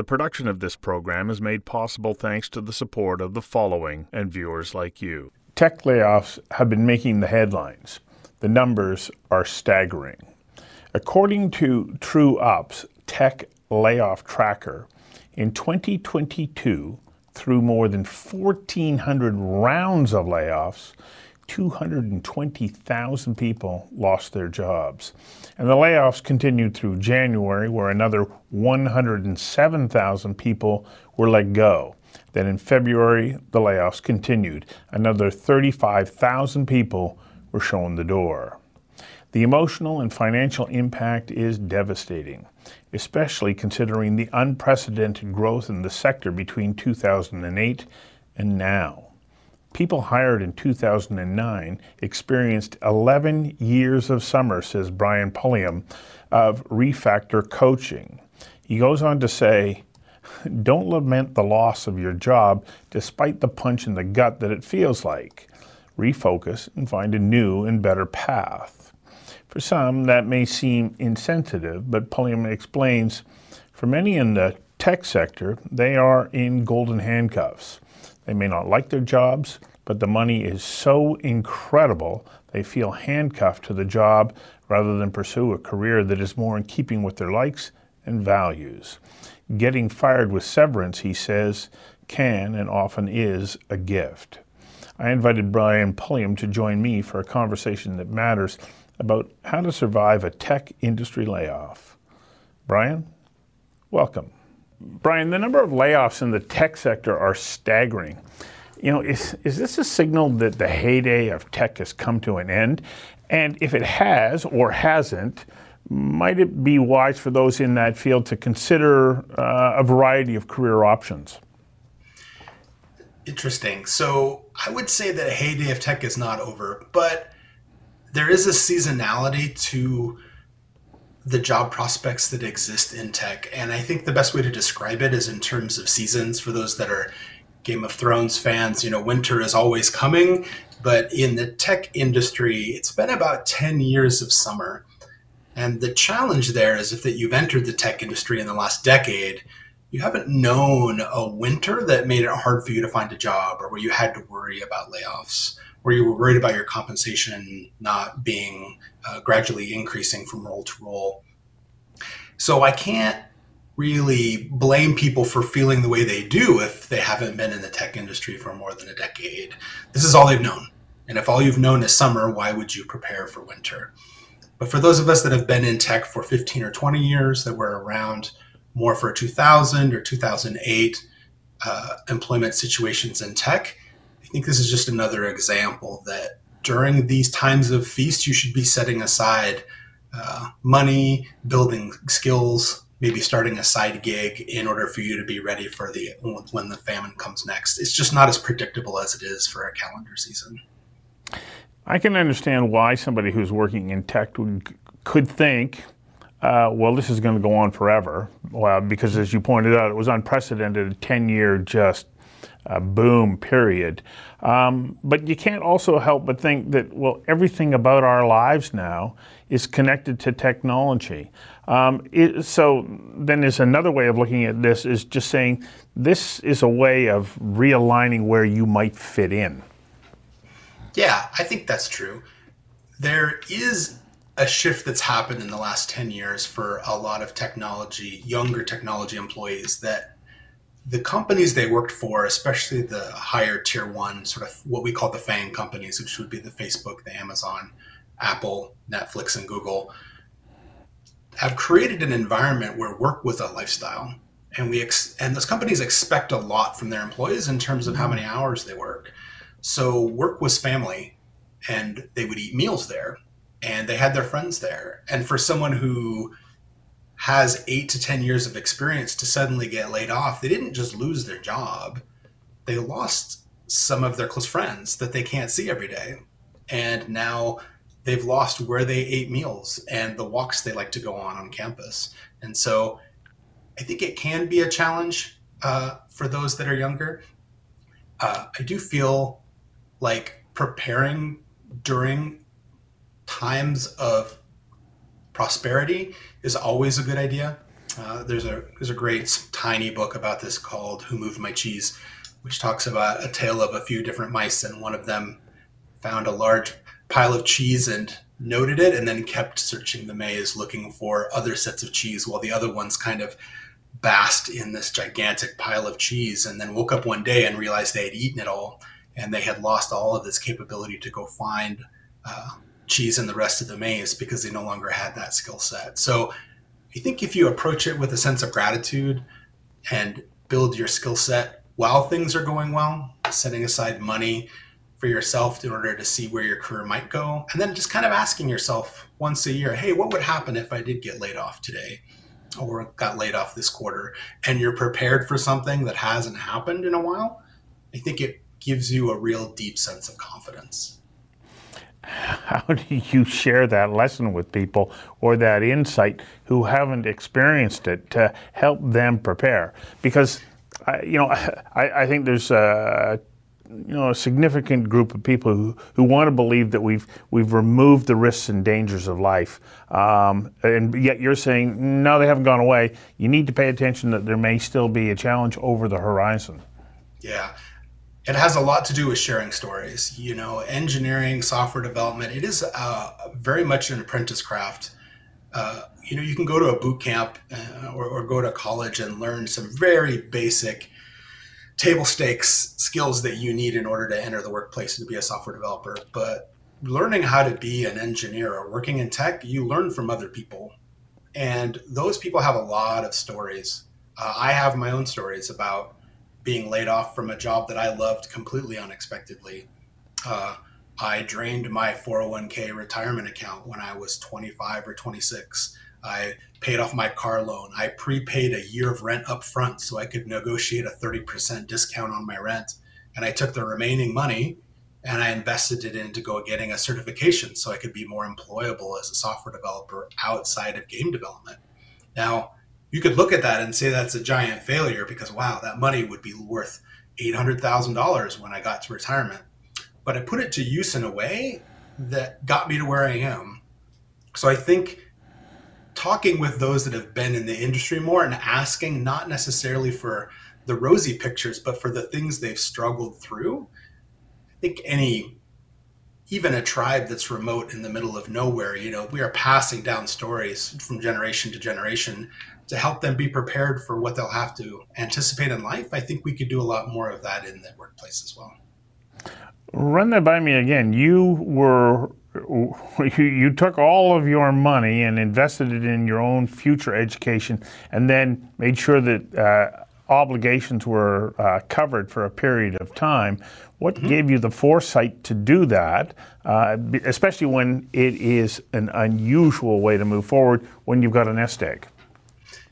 The production of this program is made possible thanks to the support of the following and viewers like you. Tech layoffs have been making the headlines. The numbers are staggering. According to TrueUp's Tech Layoff Tracker, in 2022, through more than 1,400 rounds of layoffs, 220,000 people lost their jobs. And the layoffs continued through January, where another 107,000 people were let go. Then in February, the layoffs continued. Another 35,000 people were shown the door. The emotional and financial impact is devastating, especially considering the unprecedented growth in the sector between 2008 and now. People hired in 2009 experienced 11 years of summer, says Brian Pulliam of Refactor Coaching. He goes on to say, Don't lament the loss of your job despite the punch in the gut that it feels like. Refocus and find a new and better path. For some, that may seem insensitive, but Pulliam explains for many in the tech sector, they are in golden handcuffs. They may not like their jobs, but the money is so incredible they feel handcuffed to the job rather than pursue a career that is more in keeping with their likes and values. Getting fired with severance, he says, can and often is a gift. I invited Brian Pulliam to join me for a conversation that matters about how to survive a tech industry layoff. Brian, welcome. Brian, the number of layoffs in the tech sector are staggering. You know, is, is this a signal that the heyday of tech has come to an end? And if it has or hasn't, might it be wise for those in that field to consider uh, a variety of career options? Interesting. So I would say that a heyday of tech is not over, but there is a seasonality to the job prospects that exist in tech. And I think the best way to describe it is in terms of seasons for those that are Game of Thrones fans. You know, winter is always coming, but in the tech industry, it's been about 10 years of summer. And the challenge there is if that you've entered the tech industry in the last decade, you haven't known a winter that made it hard for you to find a job or where you had to worry about layoffs, where you were worried about your compensation not being uh, gradually increasing from role to role. So I can't really blame people for feeling the way they do if they haven't been in the tech industry for more than a decade. This is all they've known. And if all you've known is summer, why would you prepare for winter? But for those of us that have been in tech for 15 or 20 years, that were around more for 2000 or 2008 uh, employment situations in tech, I think this is just another example that during these times of feast, you should be setting aside uh, money, building skills, maybe starting a side gig in order for you to be ready for the when the famine comes next. It's just not as predictable as it is for a calendar season. I can understand why somebody who's working in tech would, could think, uh, well, this is going to go on forever. Well, because as you pointed out, it was unprecedented, a 10 year just uh, boom period. Um, but you can't also help but think that, well, everything about our lives now is connected to technology. Um, it, so then there's another way of looking at this is just saying this is a way of realigning where you might fit in. Yeah, I think that's true. There is a shift that's happened in the last 10 years for a lot of technology, younger technology employees that the companies they worked for, especially the higher tier one, sort of what we call the FANG companies, which would be the Facebook, the Amazon, Apple, Netflix, and Google, have created an environment where work was a lifestyle. And we ex- and those companies expect a lot from their employees in terms of how mm-hmm. many hours they work. So work was family, and they would eat meals there, and they had their friends there. And for someone who has eight to 10 years of experience to suddenly get laid off, they didn't just lose their job, they lost some of their close friends that they can't see every day. And now they've lost where they ate meals and the walks they like to go on on campus. And so I think it can be a challenge uh, for those that are younger. Uh, I do feel like preparing during times of prosperity is always a good idea. Uh, there's a there's a great tiny book about this called "Who Moved My Cheese," which talks about a tale of a few different mice, and one of them found a large pile of cheese and noted it, and then kept searching the maze looking for other sets of cheese, while the other ones kind of basked in this gigantic pile of cheese, and then woke up one day and realized they had eaten it all, and they had lost all of this capability to go find. Uh, cheese and the rest of the maze because they no longer had that skill set. So I think if you approach it with a sense of gratitude and build your skill set while things are going well, setting aside money for yourself in order to see where your career might go, and then just kind of asking yourself once a year, hey, what would happen if I did get laid off today? Or got laid off this quarter, and you're prepared for something that hasn't happened in a while, I think it gives you a real deep sense of confidence how do you share that lesson with people or that insight who haven't experienced it to help them prepare? Because, you know, I, I think there's a you know a significant group of people who, who want to believe that we've we've removed the risks and dangers of life, um, and yet you're saying no, they haven't gone away. You need to pay attention that there may still be a challenge over the horizon. Yeah, it has a lot to do with sharing stories. You know, engineering, software development, it is uh, very much an apprentice craft. Uh, you know, you can go to a boot camp uh, or, or, go to college and learn some very basic table stakes skills that you need in order to enter the workplace and to be a software developer. But learning how to be an engineer or working in tech, you learn from other people. And those people have a lot of stories. Uh, I have my own stories about being laid off from a job that I loved completely unexpectedly. Uh, I drained my 401k retirement account when I was 25 or 26. I paid off my car loan. I prepaid a year of rent up front so I could negotiate a 30% discount on my rent. And I took the remaining money and I invested it into go getting a certification so I could be more employable as a software developer outside of game development. Now, you could look at that and say that's a giant failure because wow, that money would be worth eight hundred thousand dollars when I got to retirement. But I put it to use in a way that got me to where I am. So I think talking with those that have been in the industry more and asking not necessarily for the rosy pictures, but for the things they've struggled through. I think any even a tribe that's remote in the middle of nowhere, you know, we are passing down stories from generation to generation to help them be prepared for what they'll have to anticipate in life. I think we could do a lot more of that in the workplace as well. Run that by me again. You were you took all of your money and invested it in your own future education, and then made sure that uh, obligations were uh, covered for a period of time. What mm-hmm. gave you the foresight to do that, uh, especially when it is an unusual way to move forward when you've got a nest egg?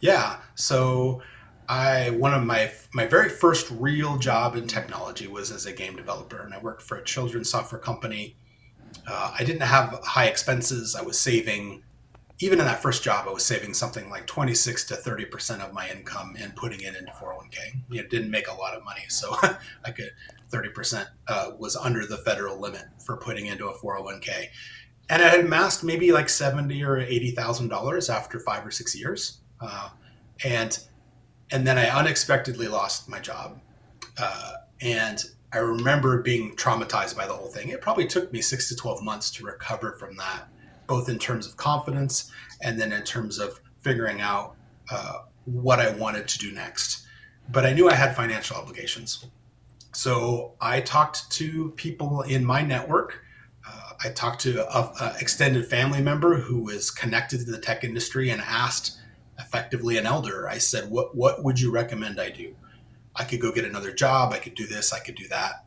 Yeah. So I one of my my very first real job in technology was as a game developer, and I worked for a children's software company. Uh, I didn't have high expenses. I was saving, even in that first job, I was saving something like twenty six to thirty percent of my income and putting it into four hundred one k. It didn't make a lot of money, so I could thirty percent uh, was under the federal limit for putting into a four hundred one k, and I had amassed maybe like seventy or eighty thousand dollars after five or six years uh, and and then I unexpectedly lost my job, uh, and I remember being traumatized by the whole thing. It probably took me six to twelve months to recover from that, both in terms of confidence and then in terms of figuring out uh, what I wanted to do next. But I knew I had financial obligations. So I talked to people in my network. Uh, I talked to an extended family member who was connected to the tech industry and asked effectively an elder, I said, "What what would you recommend I do? I could go get another job. I could do this. I could do that."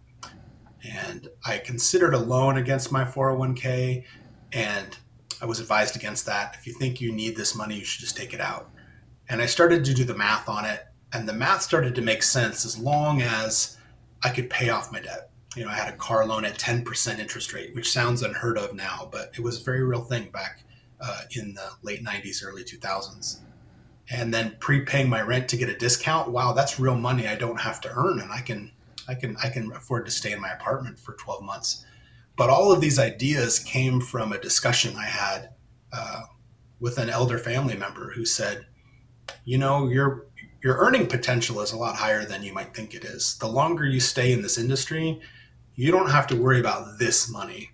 And I considered a loan against my 401k, and I was advised against that. If you think you need this money, you should just take it out. And I started to do the math on it, and the math started to make sense as long as I could pay off my debt. You know, I had a car loan at 10% interest rate, which sounds unheard of now, but it was a very real thing back uh, in the late 90s, early 2000s and then prepaying my rent to get a discount wow that's real money i don't have to earn and i can i can i can afford to stay in my apartment for 12 months but all of these ideas came from a discussion i had uh, with an elder family member who said you know, your your earning potential is a lot higher than you might think it is. The longer you stay in this industry, you don't have to worry about this money.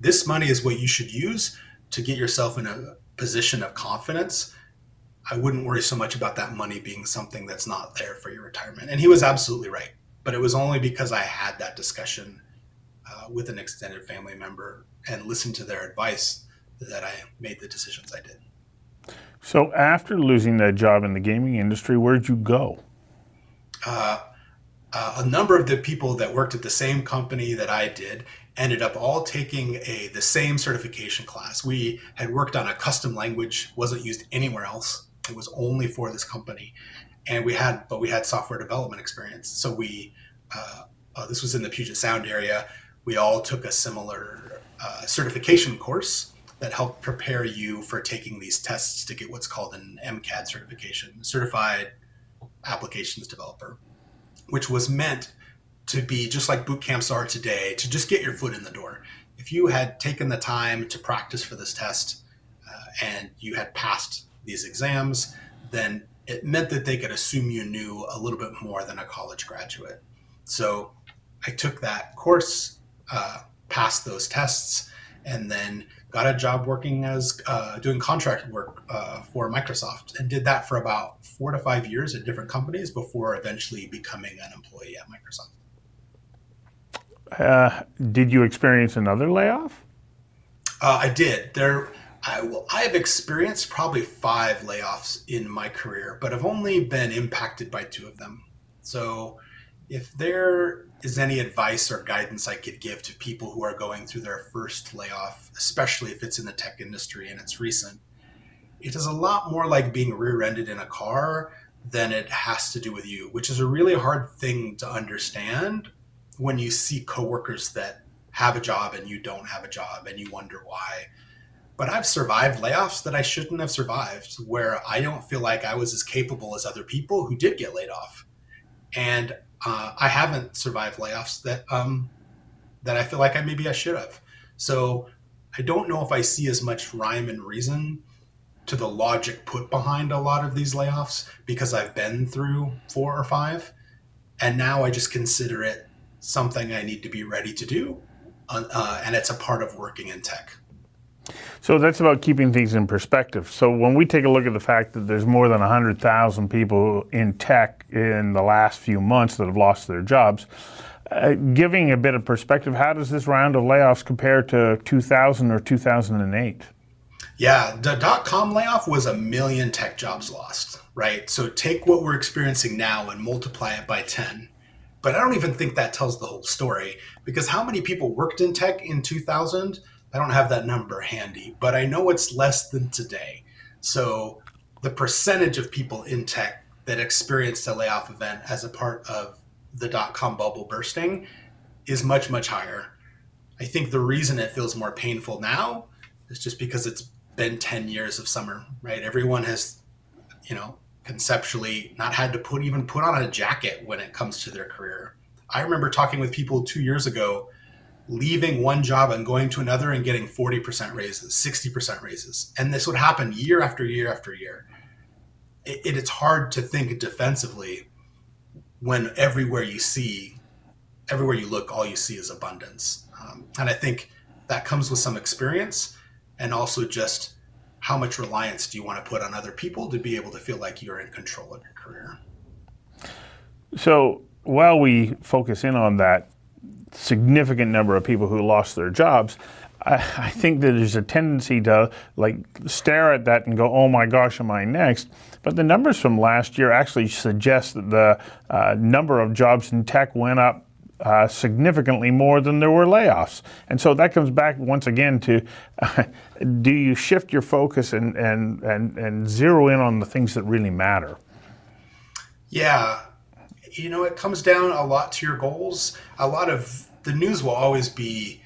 This money is what you should use to get yourself in a position of confidence. I wouldn't worry so much about that money being something that's not there for your retirement. And he was absolutely right. But it was only because I had that discussion uh, with an extended family member and listened to their advice that I made the decisions I did. So after losing that job in the gaming industry, where'd you go? Uh, uh, a number of the people that worked at the same company that I did ended up all taking a the same certification class. We had worked on a custom language, wasn't used anywhere else. It was only for this company, and we had but we had software development experience. So we uh, uh, this was in the Puget Sound area. We all took a similar uh, certification course that helped prepare you for taking these tests to get what's called an MCAD certification, Certified Applications Developer, which was meant to be just like boot camps are today, to just get your foot in the door. If you had taken the time to practice for this test uh, and you had passed these exams, then it meant that they could assume you knew a little bit more than a college graduate. So I took that course, uh, passed those tests, and then got a job working as uh, doing contract work uh, for Microsoft and did that for about four to five years at different companies before eventually becoming an employee at Microsoft. Uh, did you experience another layoff? Uh, I did. There, I, well, I have experienced probably five layoffs in my career, but I've only been impacted by two of them. So, if there is any advice or guidance I could give to people who are going through their first layoff, especially if it's in the tech industry and it's recent, it is a lot more like being rear ended in a car than it has to do with you, which is a really hard thing to understand when you see coworkers that have a job and you don't have a job and you wonder why. But I've survived layoffs that I shouldn't have survived, where I don't feel like I was as capable as other people who did get laid off. And uh, I haven't survived layoffs that um, that I feel like I maybe I should have. So I don't know if I see as much rhyme and reason to the logic put behind a lot of these layoffs because I've been through four or five, and now I just consider it something I need to be ready to do, uh, uh and it's a part of working in tech. So that's about keeping things in perspective. So when we take a look at the fact that there's more than 100,000 people in tech in the last few months that have lost their jobs, uh, giving a bit of perspective, how does this round of layoffs compare to 2000 or 2008? Yeah, the dot com layoff was a million tech jobs lost, right? So take what we're experiencing now and multiply it by 10. But I don't even think that tells the whole story because how many people worked in tech in 2000? I don't have that number handy, but I know it's less than today. So the percentage of people in tech that experienced a layoff event as a part of the dot com bubble bursting is much, much higher. I think the reason it feels more painful now is just because it's been 10 years of summer, right? Everyone has, you know, conceptually not had to put even put on a jacket when it comes to their career. I remember talking with people two years ago leaving one job and going to another and getting 40% raises, 60% raises. And this would happen year after year after year. It, it, it's hard to think defensively when everywhere you see, everywhere you look, all you see is abundance. Um, and I think that comes with some experience and also just how much reliance do you want to put on other people to be able to feel like you're in control of your career. So while we focus in on that, significant number of people who lost their jobs, I, think that there's a tendency to like stare at that and go, "Oh my gosh, am I next?" But the numbers from last year actually suggest that the uh, number of jobs in tech went up uh, significantly more than there were layoffs. And so that comes back once again to uh, do you shift your focus and, and, and, and zero in on the things that really matter? Yeah, you know, it comes down a lot to your goals. A lot of the news will always be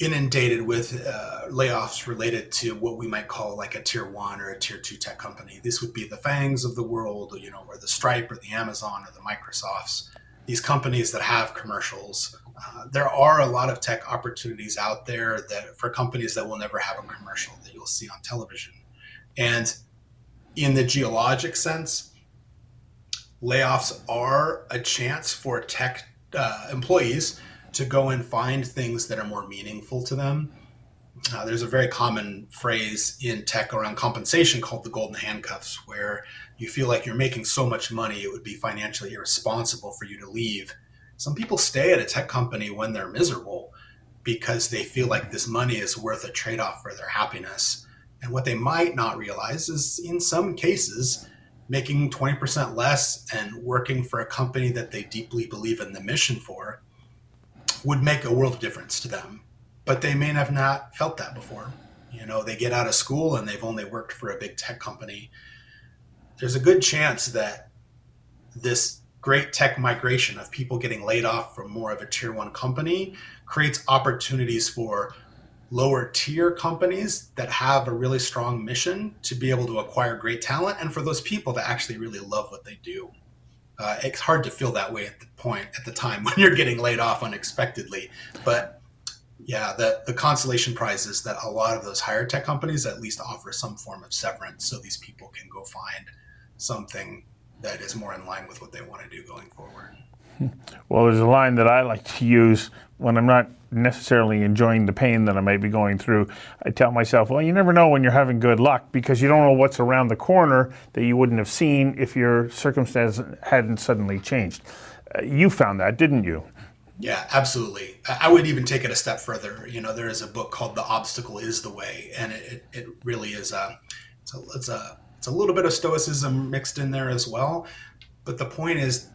inundated with uh, layoffs related to what we might call like a tier one or a tier two tech company. This would be the Fangs of the world, you know, or the Stripe or the Amazon or the Microsofts. These companies that have commercials. Uh, there are a lot of tech opportunities out there that for companies that will never have a commercial that you'll see on television, and in the geologic sense, layoffs are a chance for tech uh, employees to go and find things that are more meaningful to them. Uh, there's a very common phrase in tech around compensation called the golden handcuffs, where you feel like you're making so much money it would be financially irresponsible for you to leave. Some people stay at a tech company when they're miserable because they feel like this money is worth a trade off for their happiness. And what they might not realize is in some cases, making 20% less and working for a company that they deeply believe in the mission for would make a world of difference to them. But they may have not felt that before. You know, they get out of school and they've only worked for a big tech company. There's a good chance that this great tech migration of people getting laid off from more of a tier one company creates opportunities for lower tier companies that have a really strong mission to be able to acquire great talent and for those people that actually really love what they do. Uh, it's hard to feel that way at the point at the time when you're getting laid off unexpectedly, but yeah, the the consolation prize is that a lot of those higher tech companies at least offer some form of severance, so these people can go find something that is more in line with what they want to do going forward. Well, there's a line that I like to use when I'm not necessarily enjoying the pain that I may be going through. I tell myself, well, you never know when you're having good luck because you don't know what's around the corner that you wouldn't have seen if your circumstance hadn't suddenly changed. Uh, you found that, didn't you? Yeah, absolutely. I would even take it a step further. You know, there is a book called "The Obstacle Is the Way," and it, it really is a it's a it's a it's a little bit of stoicism mixed in there as well. But the point is,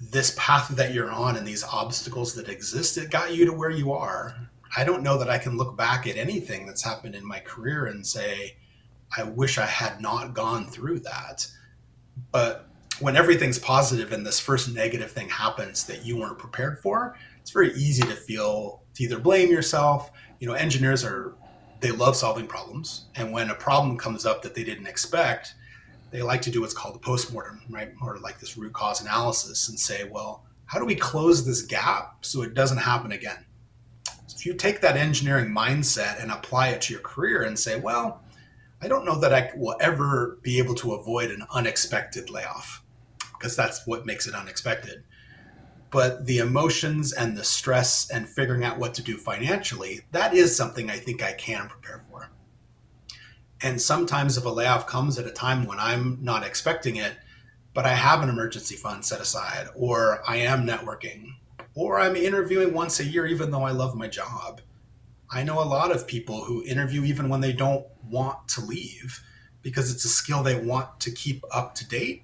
this path that you're on and these obstacles that exist, it got you to where you are. I don't know that I can look back at anything that's happened in my career and say, I wish I had not gone through that. But when everything's positive and this first negative thing happens that you weren't prepared for, it's very easy to feel to either blame yourself. You know, engineers are, they love solving problems. And when a problem comes up that they didn't expect, they like to do what's called a postmortem, right? Or like this root cause analysis and say, well, how do we close this gap so it doesn't happen again? So if you take that engineering mindset and apply it to your career and say, well, I don't know that I will ever be able to avoid an unexpected layoff because that's what makes it unexpected. But the emotions and the stress and figuring out what to do financially, that is something I think I can prepare for. And sometimes if a layoff comes at a time when I'm not expecting it, but I have an emergency fund set aside, or I am networking, or I'm interviewing once a year, even though I love my job. I know a lot of people who interview even when they don't want to leave because it's a skill they want to keep up to date.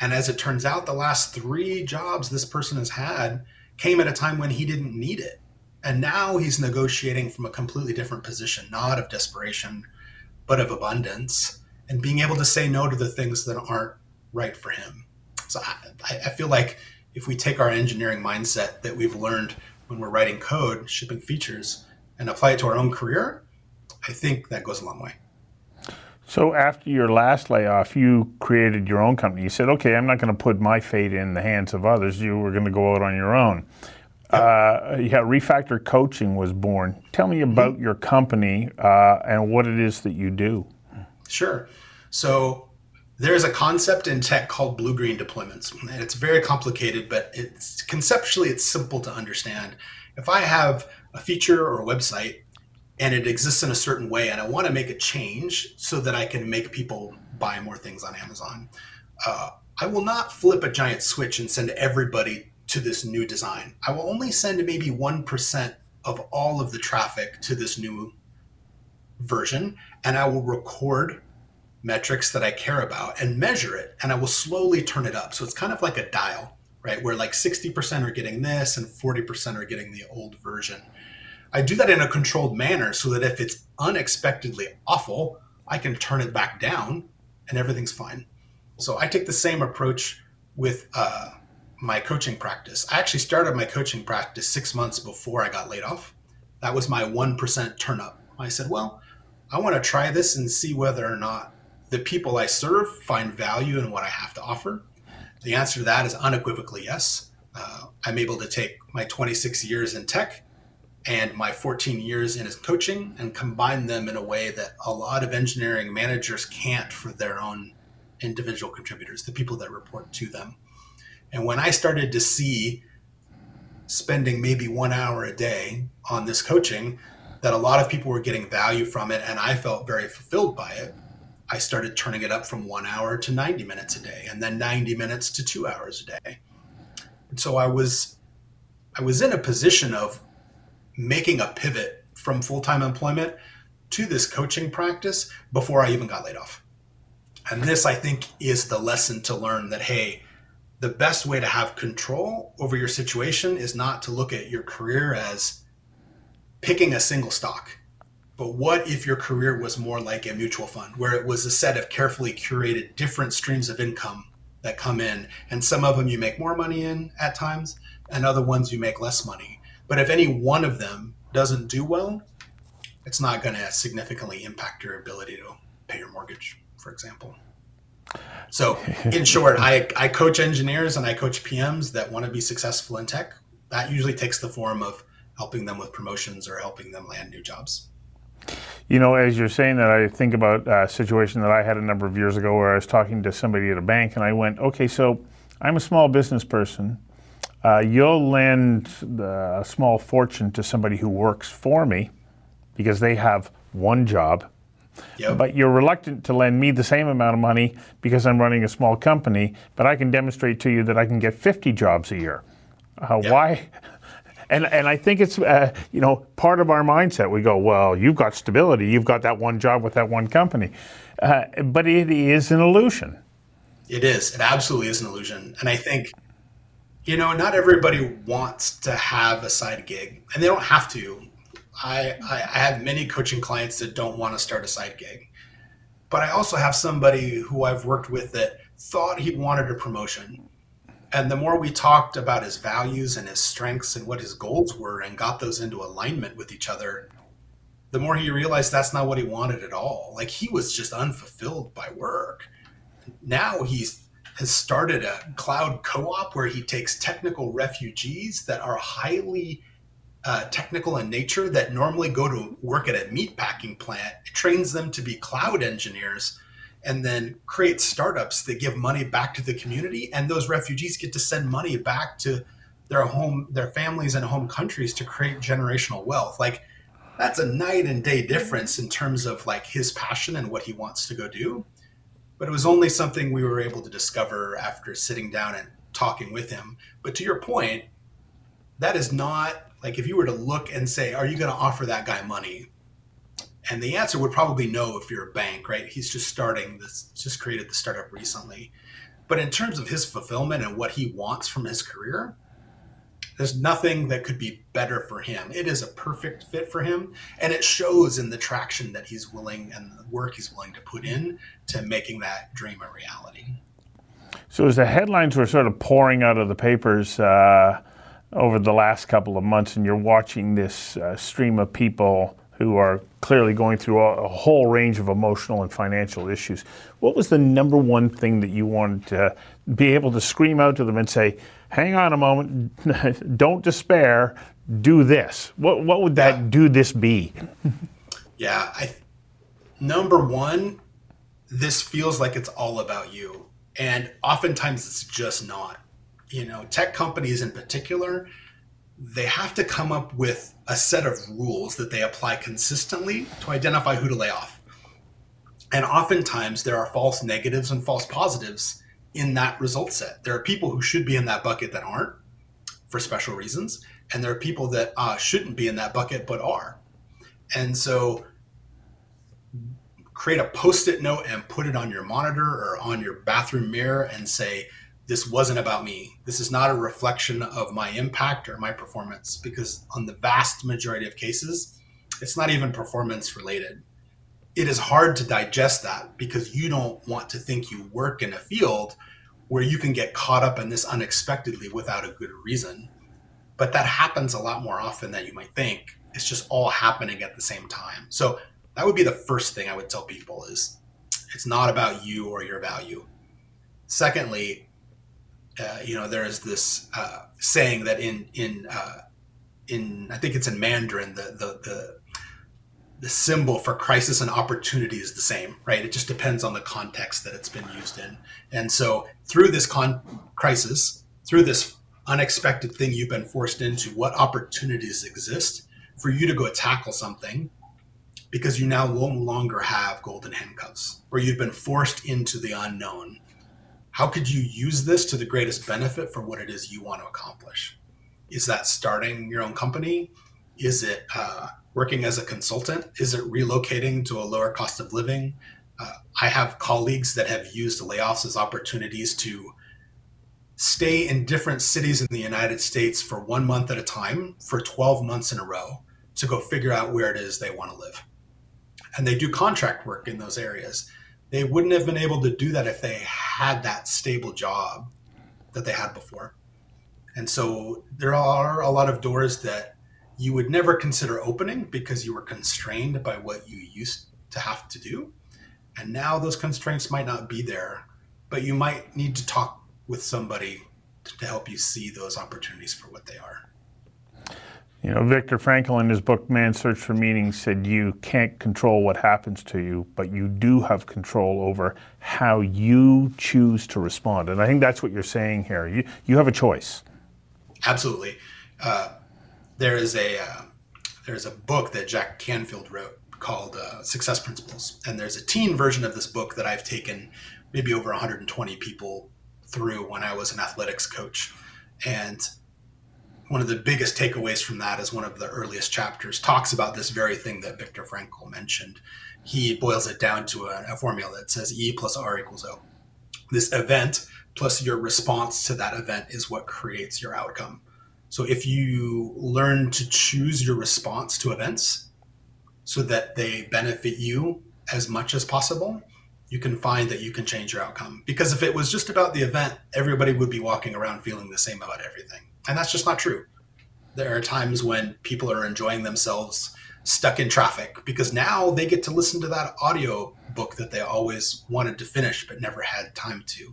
And as it turns out, the last three jobs this person has had came at a time when he didn't need it. And now he's negotiating from a completely different position, not of desperation but of abundance and being able to say no to the things that aren't right for him. So I, I feel like if we take our engineering mindset that we've learned when we're writing code, shipping features, and apply it to our own career, I think that goes a long way. So after your last layoff, you created your own company. You said, "Okay, I'm not going to put my fate in the hands of others. You were going to go out on your own." Uh, yeah, Refactor Coaching was born. Tell me about mm-hmm. your company uh, and what it is that you do. Sure. So there's a concept in tech called blue green deployments, and it's very complicated, but it's conceptually it's simple to understand. If I have a feature or a website and it exists in a certain way, and I want to make a change so that I can make people buy more things on Amazon, uh, I will not flip a giant switch and send everybody to this new design. I will only send maybe 1% of all of the traffic to this new version, and I will record metrics that I care about and measure it, and I will slowly turn it up. So it's kind of like a dial, right? Where like 60% are getting this and 40% are getting the old version. I do that in a controlled manner so that if it's unexpectedly awful, I can turn it back down and everything's fine. So I take the same approach with uh, my coaching practice. I actually started my coaching practice six months before I got laid off. That was my 1% turn up. I said, well, I want to try this and see whether or not the people I serve find value in what I have to offer. The answer to that is unequivocally yes. Uh, I'm able to take my 26 years in tech and my 14 years in coaching and combine them in a way that a lot of engineering managers can't for their own individual contributors, the people that report to them. And when I started to see spending maybe one hour a day on this coaching, that a lot of people were getting value from it, and I felt very fulfilled by it. I started turning it up from one hour to 90 minutes a day, and then 90 minutes to two hours a day. And so I was, I was in a position of making a pivot from full time employment to this coaching practice before I even got laid off. And this, I think, is the lesson to learn that, hey, the best way to have control over your situation is not to look at your career as picking a single stock. But what if your career was more like a mutual fund, where it was a set of carefully curated different streams of income that come in? And some of them you make more money in at times, and other ones you make less money. But if any one of them doesn't do well, it's not going to significantly impact your ability to pay your mortgage, for example. So, in short, I, I coach engineers and I coach PMs that want to be successful in tech. That usually takes the form of helping them with promotions or helping them land new jobs. You know, as you're saying that, I think about a situation that I had a number of years ago where I was talking to somebody at a bank and I went, okay, so I'm a small business person. Uh, you'll lend a small fortune to somebody who works for me because they have one job Yep. But you're reluctant to lend me the same amount of money because I'm running a small company, but I can demonstrate to you that I can get 50 jobs a year. Uh, yep. Why? And, and I think it's uh, you know part of our mindset. We go, well, you've got stability, you've got that one job with that one company, uh, but it is an illusion. It is. It absolutely is an illusion. And I think, you know, not everybody wants to have a side gig, and they don't have to. I, I, have many coaching clients that don't want to start a side gig. But I also have somebody who I've worked with that thought he wanted a promotion. And the more we talked about his values and his strengths and what his goals were and got those into alignment with each other, the more he realized that's not what he wanted at all. Like he was just unfulfilled by work. Now he's has started a cloud co-op where he takes technical refugees that are highly uh, technical in nature that normally go to work at a meat packing plant. It trains them to be cloud engineers and then create startups that give money back to the community. And those refugees get to send money back to their home, their families and home countries to create generational wealth. Like that's a night and day difference in terms of like his passion and what he wants to go do. But it was only something we were able to discover after sitting down and talking with him. But to your point, that is not like if you were to look and say, are you going to offer that guy money? And the answer would probably no if you're a bank, right? He's just starting this, just created the startup recently. But in terms of his fulfillment and what he wants from his career, there's nothing that could be better for him. It is a perfect fit for him. And it shows in the traction that he's willing and the work he's willing to put in to making that dream a reality. So, as the headlines were sort of pouring out of the papers, uh, over the last couple of months, and you're watching this uh, stream of people who are clearly going through a, a, whole range of emotional and financial issues. What was the number one thing that you wanted to be able to scream out to them and say, hang on a moment, don't despair, do this? What, what would that yeah. do this be? yeah, I, number one, this feels like it's all about you. And oftentimes it's just not you know, tech companies in particular, they have to come up with a set of rules that they apply consistently to identify who to lay off. And oftentimes there are false negatives and false positives in that result set. There are people who should be in that bucket that aren't for special reasons, and there are people that uh, shouldn't be in that bucket but are. And so create a post it note and put it on your monitor or on your bathroom mirror and say, this wasn't about me. This is not a reflection of my impact or my performance because, on the vast majority of cases, it's not even performance related. It is hard to digest that because you don't want to think you work in a field where you can get caught up in this unexpectedly without a good reason. But that happens a lot more often than you might think. It's just all happening at the same time. So that would be the first thing I would tell people is it's not about you or your value. Secondly, uh, you know, there is this uh, saying that in in uh, in I think it's in Mandarin the the the the symbol for crisis and opportunity is the same, right? It just depends on the context that it's been used in. And so through this con- crisis, through this unexpected thing you've been forced into, what opportunities exist for you to go tackle something because you now no longer have golden handcuffs or you've been forced into the unknown. How could you use this to the greatest benefit for what it is you want to accomplish? Is that starting your own company? Is it uh, working as a consultant? Is it relocating to a lower cost of living? Uh, I have colleagues that have used layoffs as opportunities to stay in different cities in the United States for one month at a time for 12 months in a row to go figure out where it is they want to live. And they do contract work in those areas. They wouldn't have been able to do that if they had that stable job that they had before. And so there are a lot of doors that you would never consider opening because you were constrained by what you used to have to do. And now those constraints might not be there, but you might need to talk with somebody to help you see those opportunities for what they are. You know, Viktor Frankl in his book Man's Search for Meaning said you can't control what happens to you, but you do have control over how you choose to respond. And I think that's what you're saying here. You, you have a choice. Absolutely. Uh, there is a uh, there's a book that Jack Canfield wrote called uh, Success Principles, and there's a teen version of this book that I've taken maybe over 120 people through when I was an athletics coach, and one of the biggest takeaways from that is one of the earliest chapters talks about this very thing that Viktor Frankl mentioned. He boils it down to a, a formula that says E plus R equals O. This event plus your response to that event is what creates your outcome. So if you learn to choose your response to events so that they benefit you as much as possible, you can find that you can change your outcome. Because if it was just about the event, everybody would be walking around feeling the same about everything. And that's just not true. There are times when people are enjoying themselves stuck in traffic because now they get to listen to that audio book that they always wanted to finish but never had time to.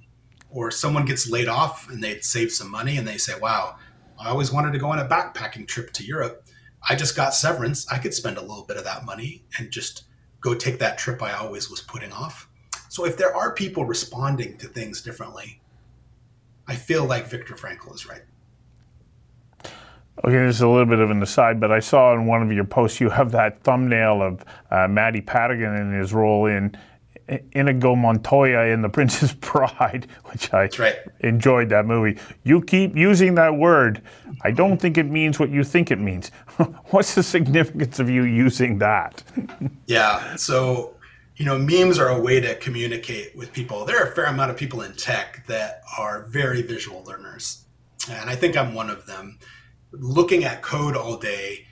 Or someone gets laid off and they save some money and they say, wow, I always wanted to go on a backpacking trip to Europe. I just got severance. I could spend a little bit of that money and just go take that trip I always was putting off. So if there are people responding to things differently, I feel like Viktor Frankl is right. Okay, this is a little bit of an aside, but I saw in one of your posts you have that thumbnail of uh, Mandy Patinkin in his role in Inigo Montoya in The Princess Bride, which I right. enjoyed that movie. You keep using that word. I don't think it means what you think it means. What's the significance of you using that? yeah, so you know, memes are a way to communicate with people. There are a fair amount of people in tech that are very visual learners, and I think I'm one of them. Looking at code all day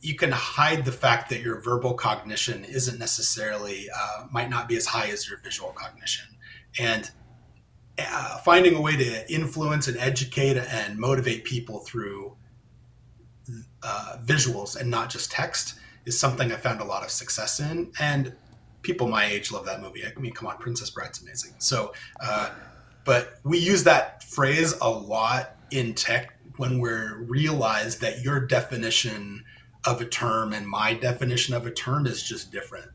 you can hide the fact that your verbal cognition isn't necessarily uh, might not be as high as your visual cognition. And uh, finding a way to influence and educate and motivate people through uh, visuals and not just text is something i found a lot of success in. And people my age love that movie. I mean come on princess bride's amazing. So uh, but we use that phrase a lot in tech when we're realized that your definition of a term and my definition of a term is just different.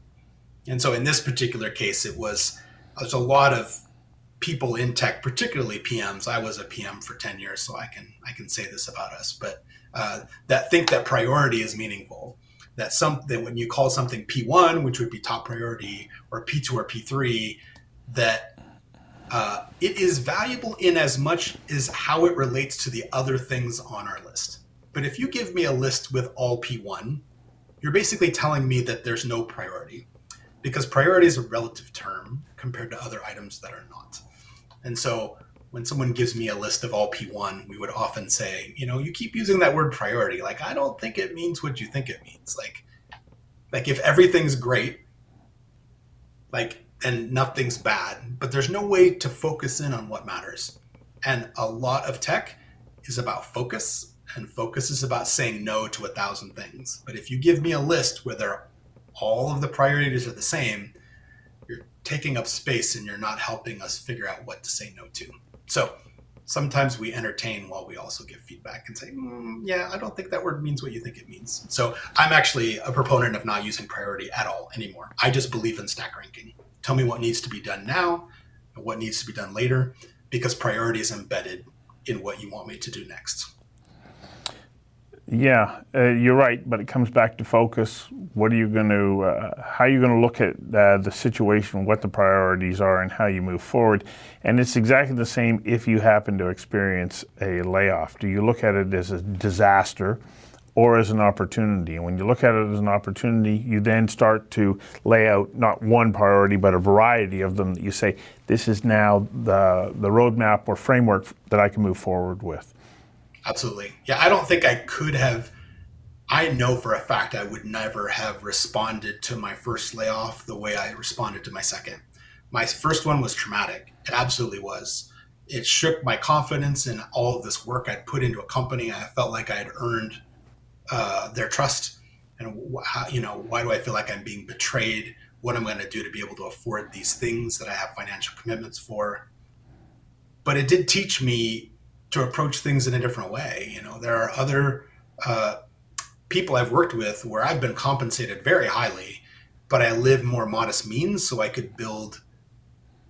And so in this particular case, it was there's a lot of people in tech, particularly PMs. I was a PM for 10 years, so I can I can say this about us, but uh, that think that priority is meaningful. That something when you call something P1, which would be top priority, or P2 or P3, that uh, it is valuable in as much as how it relates to the other things on our list. But if you give me a list with all P1, you're basically telling me that there's no priority because priority is a relative term compared to other items that are not. And so when someone gives me a list of all P1, we would often say, you know, you keep using that word priority. Like, I don't think it means what you think it means. Like, like if everything's great, like, and nothing's bad, but there's no way to focus in on what matters. And a lot of tech is about focus and focus is about saying no to a thousand things. But if you give me a list where all of the priorities are the same, you're taking up space and you're not helping us figure out what to say no to. So sometimes we entertain while we also give feedback and say, mm, yeah, I don't think that word means what you think it means. So I'm actually a proponent of not using priority at all anymore. I just believe in stack ranking. Tell me what needs to be done now and what needs to be done later because priority is embedded in what you want me to do next. Yeah, uh, you're right, but it comes back to focus. What are you going to, uh, how are you going to look at uh, the situation, what the priorities are, and how you move forward? And it's exactly the same if you happen to experience a layoff. Do you look at it as a disaster or as an opportunity? And when you look at it as an opportunity, you then start to lay out not one priority, but a variety of them that you say, this is now the, the roadmap or framework that I can move forward with. Absolutely. Yeah, I don't think I could have. I know for a fact I would never have responded to my first layoff the way I responded to my second. My first one was traumatic. It absolutely was. It shook my confidence in all of this work I'd put into a company. I felt like I had earned uh, their trust. And how, you know, why do I feel like I'm being betrayed? What i'm I going to do to be able to afford these things that I have financial commitments for? But it did teach me to approach things in a different way. You know, there are other uh, people I've worked with where I've been compensated very highly, but I live more modest means, so I could build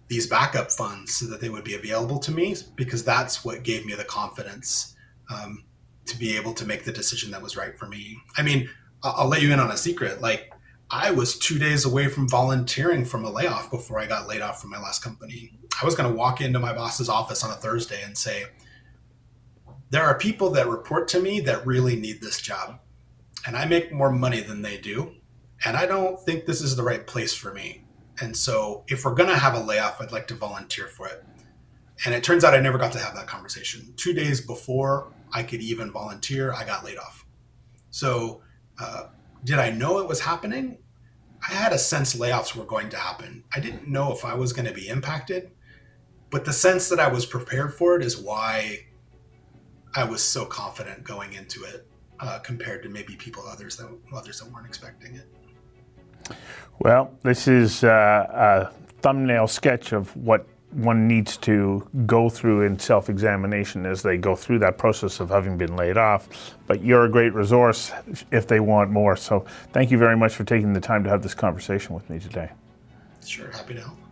these backup funds so that they would be available to me because that's what gave me the confidence um, to be able to make the decision that was right for me. I mean, I'll, I'll let you in on a secret. Like, I was two days away from volunteering from a layoff before I got laid off from my last company. I was going to walk into my boss's office on a Thursday and say, there are people that report to me that really need this job and I make more money than they do. And I don't think this is the right place for me. And so if we're going to have a layoff, I'd like to volunteer for it. And it turns out I never got to have that conversation. Two days before I could even volunteer, I got laid off. So, uh, did I know it was happening? I had a sense layoffs were going to happen. I didn't know if I was going to be impacted, but the sense that I was prepared for it is why I was so confident going into it uh, compared to maybe people others that others that weren't expecting it. Well, this is uh, a thumbnail sketch of what one needs to go through in self examination as they go through that process of having been laid off. But you're a great resource if they want more. So thank you very much for taking the time to have this conversation with me today. Sure, happy to help.